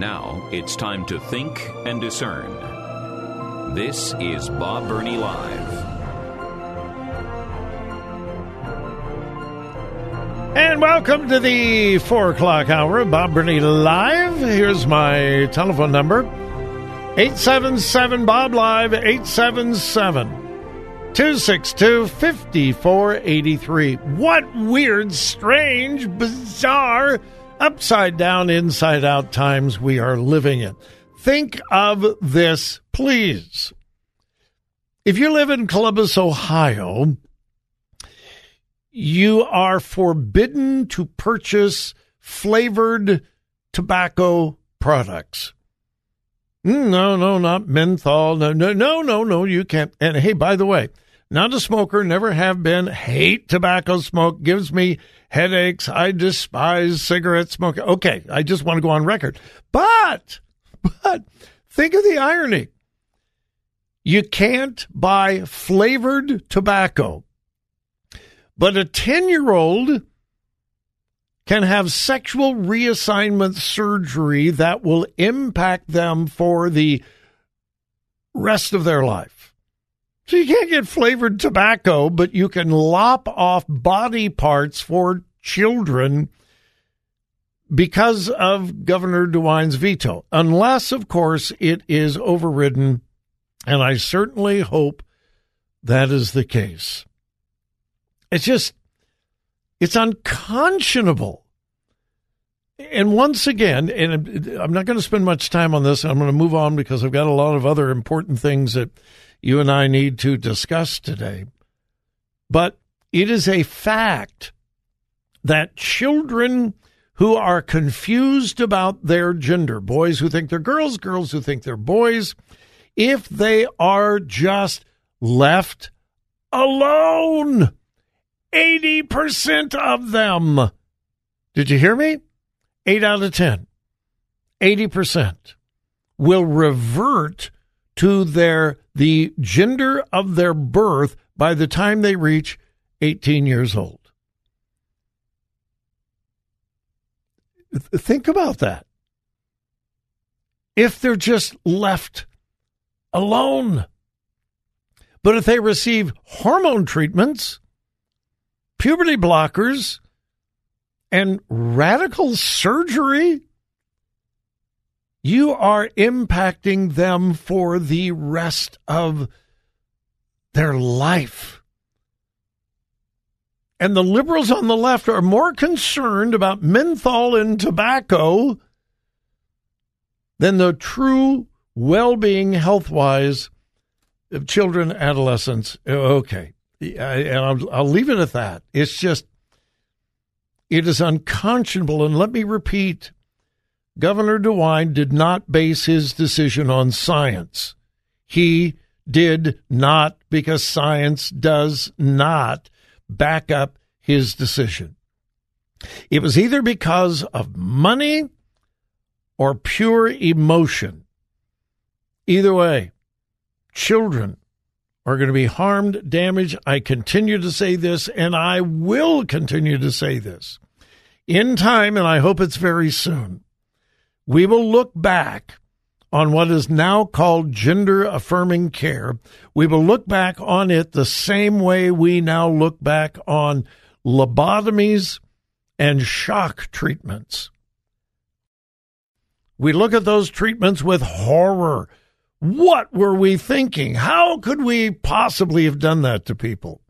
Now it's time to think and discern. This is Bob Burney Live. And welcome to the four o'clock hour Bob Burney Live. Here's my telephone number 877 Bob Live 877 262 5483. What weird, strange, bizarre, upside down, inside out times we are living in. Think of this, please. If you live in Columbus, Ohio, you are forbidden to purchase flavored tobacco products. Mm, No, no, not menthol. No, no, no, no, no, you can't. And hey, by the way, not a smoker, never have been, hate tobacco smoke, gives me headaches. I despise cigarette smoking. Okay, I just want to go on record. But, but think of the irony. You can't buy flavored tobacco, but a 10 year old can have sexual reassignment surgery that will impact them for the rest of their life. So you can't get flavored tobacco, but you can lop off body parts for children because of Governor DeWine's veto, unless, of course, it is overridden. And I certainly hope that is the case. It's just, it's unconscionable. And once again, and I'm not going to spend much time on this. I'm going to move on because I've got a lot of other important things that you and I need to discuss today. But it is a fact that children who are confused about their gender, boys who think they're girls, girls who think they're boys, if they are just left alone, 80% of them, did you hear me? 8 out of 10, 80% will revert to their the gender of their birth by the time they reach 18 years old. Think about that. If they're just left alone. But if they receive hormone treatments, puberty blockers, and radical surgery, you are impacting them for the rest of their life. And the liberals on the left are more concerned about menthol and tobacco than the true well being health wise of children, adolescents. Okay. And I'll, I'll leave it at that. It's just, it is unconscionable. And let me repeat Governor DeWine did not base his decision on science. He did not, because science does not back up his decision. It was either because of money or pure emotion. Either way, children are going to be harmed, damaged. I continue to say this, and I will continue to say this. In time, and I hope it's very soon, we will look back on what is now called gender affirming care. We will look back on it the same way we now look back on lobotomies and shock treatments. We look at those treatments with horror. What were we thinking? How could we possibly have done that to people?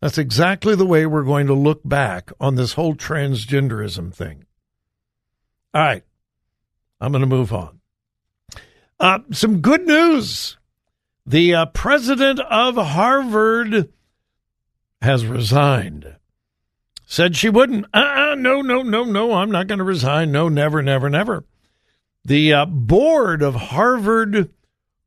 That's exactly the way we're going to look back on this whole transgenderism thing. All right. I'm going to move on. Uh, some good news. The uh, president of Harvard has resigned. said she wouldn't. Uh-uh, no, no, no, no, I'm not going to resign. No, never, never, never. The uh, board of Harvard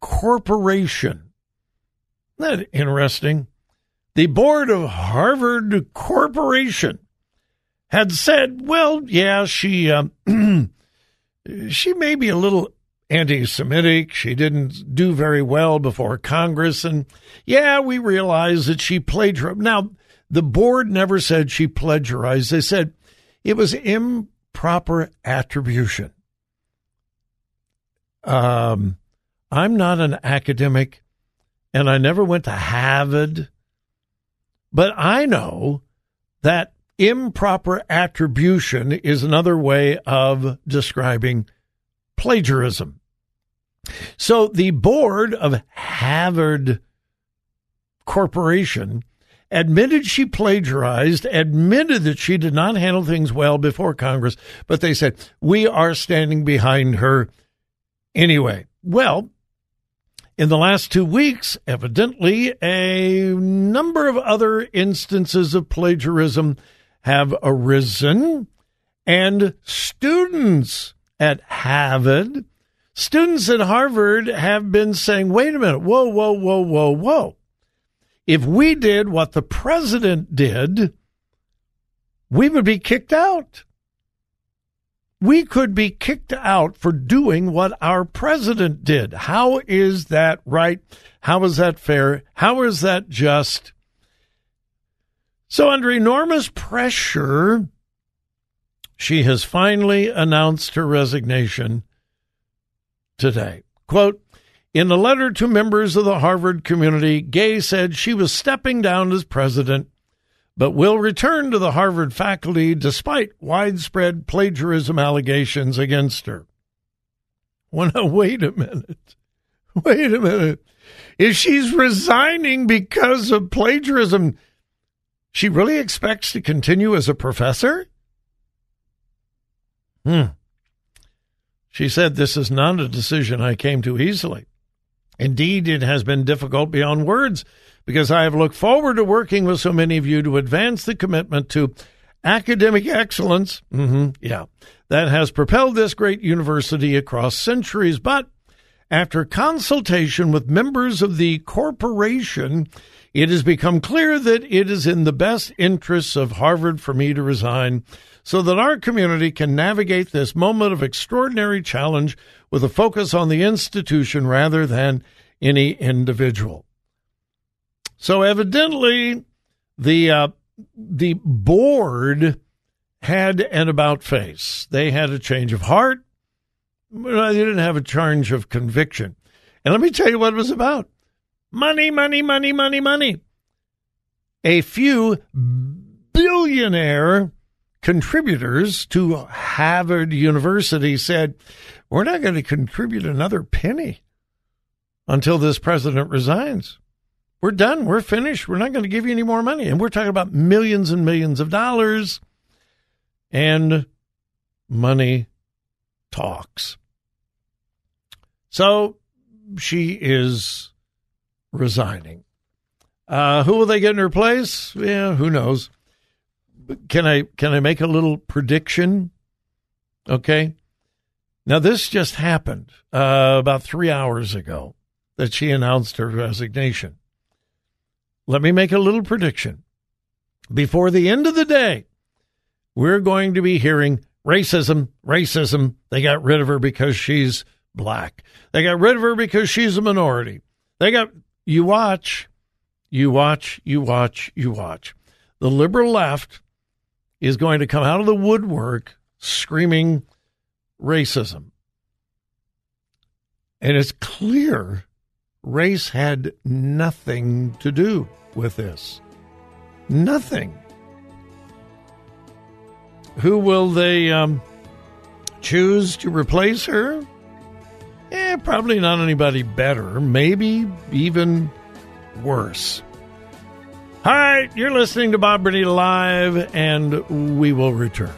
Corporation. Isn't that interesting? The board of Harvard Corporation had said, well, yeah, she uh, she may be a little anti-Semitic. She didn't do very well before Congress, and yeah, we realize that she plagiarized. Now, the board never said she plagiarized. They said it was improper attribution. Um, I'm not an academic, and I never went to Harvard, but I know that improper attribution is another way of describing plagiarism. So the board of Harvard Corporation admitted she plagiarized, admitted that she did not handle things well before Congress, but they said, we are standing behind her anyway. Well, in the last two weeks, evidently, a number of other instances of plagiarism have arisen, and students at Harvard, students at Harvard have been saying, wait a minute, whoa, whoa, whoa, whoa, whoa. If we did what the president did, we would be kicked out. We could be kicked out for doing what our president did. How is that right? How is that fair? How is that just? So, under enormous pressure, she has finally announced her resignation today. Quote, in a letter to members of the Harvard community, Gay said she was stepping down as president, but will return to the Harvard faculty despite widespread plagiarism allegations against her. Well, now, wait a minute. Wait a minute. If she's resigning because of plagiarism, she really expects to continue as a professor? Hmm. She said, This is not a decision I came to easily. Indeed, it has been difficult beyond words because I have looked forward to working with so many of you to advance the commitment to academic excellence. Mm-hmm, yeah, that has propelled this great university across centuries. But after consultation with members of the corporation, it has become clear that it is in the best interests of Harvard for me to resign so that our community can navigate this moment of extraordinary challenge with a focus on the institution rather than any individual. So evidently, the uh, the board had an about face. They had a change of heart. They didn't have a charge of conviction. And let me tell you what it was about. Money, money, money, money, money. A few billionaire contributors to Harvard University said, We're not going to contribute another penny until this president resigns. We're done. We're finished. We're not going to give you any more money. And we're talking about millions and millions of dollars. And money talks. So she is resigning. Uh, who will they get in her place? Yeah, who knows? Can I can I make a little prediction? Okay. Now this just happened uh, about three hours ago that she announced her resignation. Let me make a little prediction. Before the end of the day, we're going to be hearing racism, racism. They got rid of her because she's black. They got rid of her because she's a minority. They got you watch, you watch, you watch, you watch. The liberal left is going to come out of the woodwork screaming racism. And it's clear race had nothing to do with this. Nothing. Who will they um, choose to replace her? Eh, probably not anybody better. Maybe even worse. All right, you're listening to Bob Burney Live, and we will return.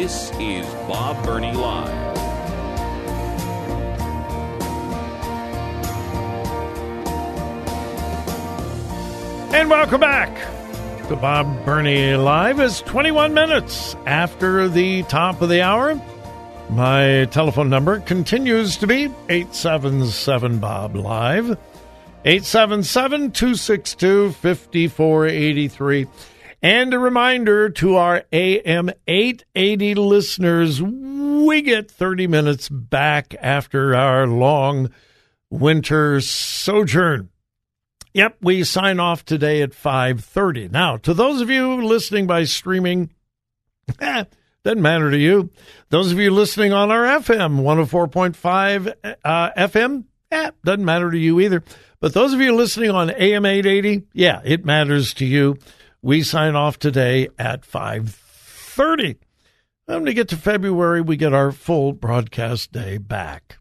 This is Bob Burney Live. And welcome back to Bob Burney Live. It's 21 minutes after the top of the hour. My telephone number continues to be 877 Bob Live. 877 262 5483. And a reminder to our AM 880 listeners we get 30 minutes back after our long winter sojourn. Yep, we sign off today at 5:30. Now, to those of you listening by streaming, eh, doesn't matter to you. Those of you listening on our FM 104.5 uh, FM, eh, doesn't matter to you either. But those of you listening on AM 880, yeah, it matters to you. We sign off today at 5:30. When we get to February, we get our full broadcast day back.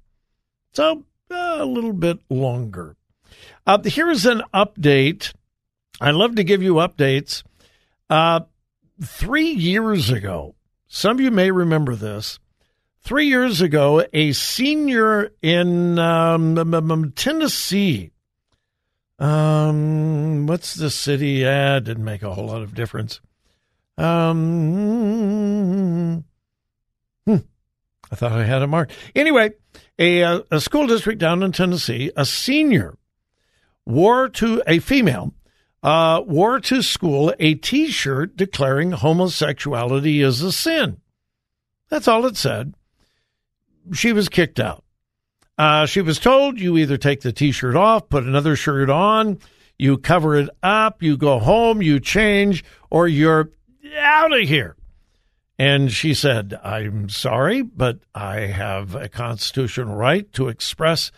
So, uh, a little bit longer. Uh, here's an update. I love to give you updates. Uh, three years ago, some of you may remember this. Three years ago, a senior in um, Tennessee, um, what's the city? Ah, didn't make a whole lot of difference. Um, hmm, I thought I had it marked. Anyway, a, uh, a school district down in Tennessee, a senior wore to a female uh, wore to school a T-shirt declaring homosexuality is a sin. That's all it said. She was kicked out. Uh, she was told you either take the T-shirt off, put another shirt on, you cover it up, you go home, you change, or you're out of here. And she said, I'm sorry, but I have a constitutional right to express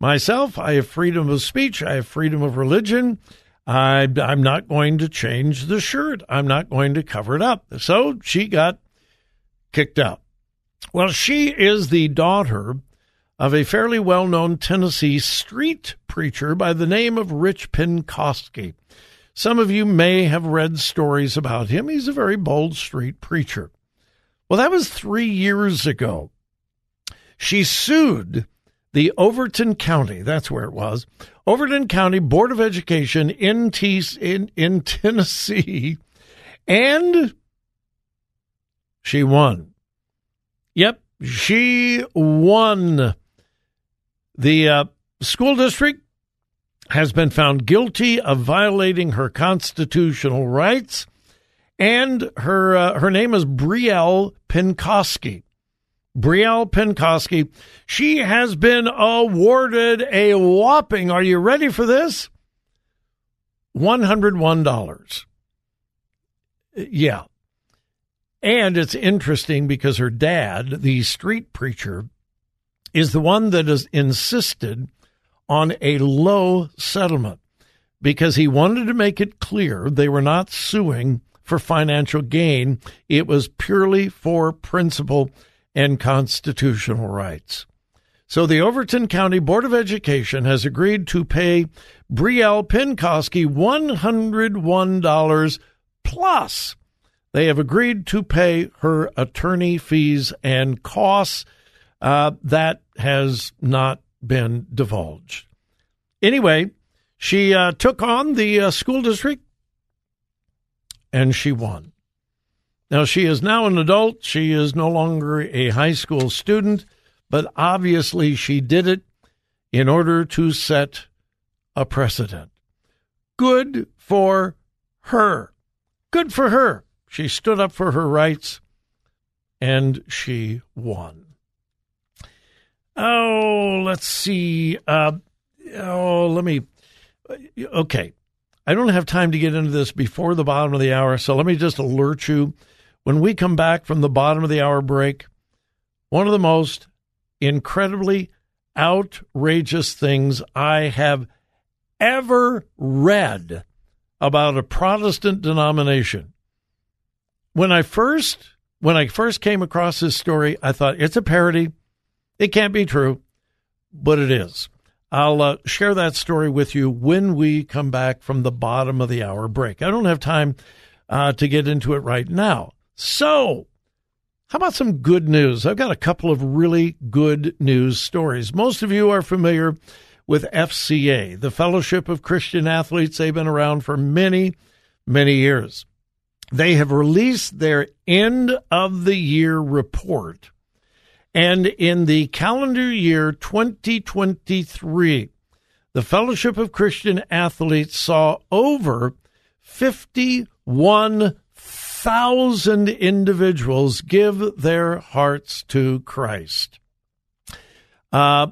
myself. I have freedom of speech. I have freedom of religion. I, I'm not going to change the shirt. I'm not going to cover it up. So she got kicked out. Well, she is the daughter of a fairly well known Tennessee street preacher by the name of Rich Penkoski. Some of you may have read stories about him. He's a very bold street preacher. Well, that was three years ago. She sued the Overton County, that's where it was, Overton County Board of Education in, T- in, in Tennessee, and she won. Yep, she won. The uh, school district has been found guilty of violating her constitutional rights, and her uh, her name is Brielle Penkoski. Brielle Penkoski. She has been awarded a whopping, are you ready for this? $101. Yeah. And it's interesting because her dad, the street preacher, is the one that has insisted on a low settlement because he wanted to make it clear they were not suing for financial gain. It was purely for principle and constitutional rights. So the Overton County Board of Education has agreed to pay Brielle Penkoski $101 plus. They have agreed to pay her attorney fees and costs. Uh, that has not been divulged. Anyway, she uh, took on the uh, school district and she won. Now, she is now an adult. She is no longer a high school student, but obviously she did it in order to set a precedent. Good for her. Good for her. She stood up for her rights and she won. Oh, let's see. Uh, oh, let me. Okay. I don't have time to get into this before the bottom of the hour, so let me just alert you when we come back from the bottom of the hour break, one of the most incredibly outrageous things I have ever read about a Protestant denomination. When I first when I first came across this story, I thought it's a parody. It can't be true, but it is. I'll uh, share that story with you when we come back from the bottom of the hour break. I don't have time uh, to get into it right now. So, How about some good news? I've got a couple of really good news stories. Most of you are familiar with FCA, the Fellowship of Christian Athletes. They've been around for many, many years. They have released their end of the year report. And in the calendar year 2023, the Fellowship of Christian Athletes saw over 51,000 individuals give their hearts to Christ. Uh,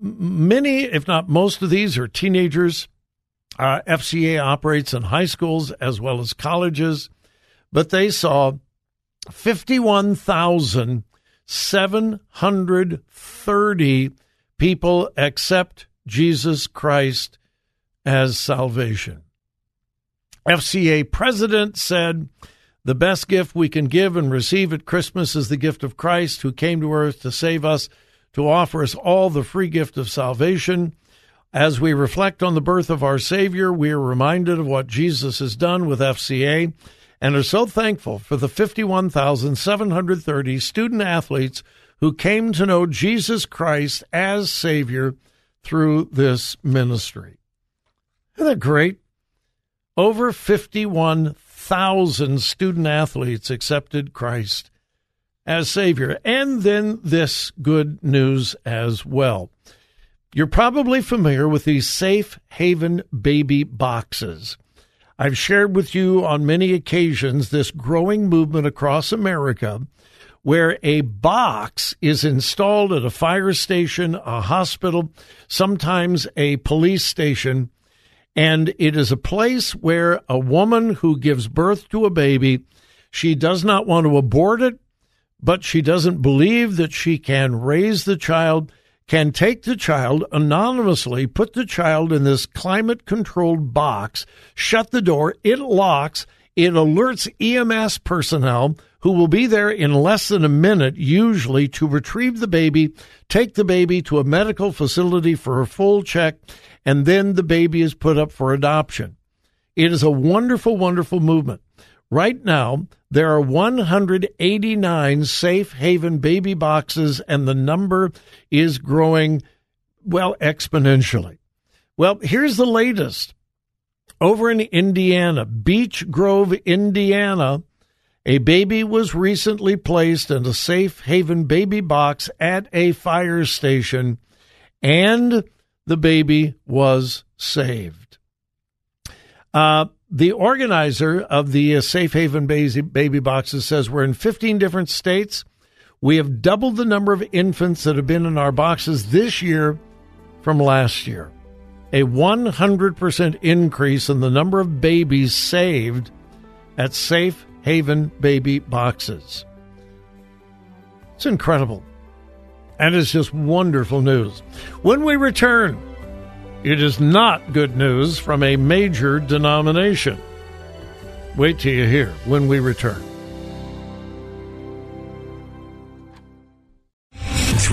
many, if not most of these, are teenagers. Uh, FCA operates in high schools as well as colleges, but they saw 51,730 people accept Jesus Christ as salvation. FCA president said, The best gift we can give and receive at Christmas is the gift of Christ, who came to earth to save us, to offer us all the free gift of salvation. As we reflect on the birth of our Savior, we are reminded of what Jesus has done with FCA and are so thankful for the 51,730 student athletes who came to know Jesus Christ as Savior through this ministry. Isn't that great? Over 51,000 student athletes accepted Christ as Savior. And then this good news as well. You're probably familiar with these safe haven baby boxes. I've shared with you on many occasions this growing movement across America where a box is installed at a fire station, a hospital, sometimes a police station, and it is a place where a woman who gives birth to a baby, she does not want to abort it, but she doesn't believe that she can raise the child, can take the child anonymously, put the child in this climate controlled box, shut the door, it locks, it alerts EMS personnel who will be there in less than a minute, usually, to retrieve the baby, take the baby to a medical facility for a full check, and then the baby is put up for adoption. It is a wonderful, wonderful movement. Right now, there are 189 safe haven baby boxes, and the number is growing, well, exponentially. Well, here's the latest. Over in Indiana, Beech Grove, Indiana, a baby was recently placed in a safe haven baby box at a fire station, and the baby was saved. Uh, the organizer of the uh, Safe Haven baby, baby boxes says we're in 15 different states. We have doubled the number of infants that have been in our boxes this year from last year. A 100% increase in the number of babies saved at Safe Haven baby boxes. It's incredible. And it's just wonderful news. When we return, it is not good news from a major denomination. Wait till you hear when we return.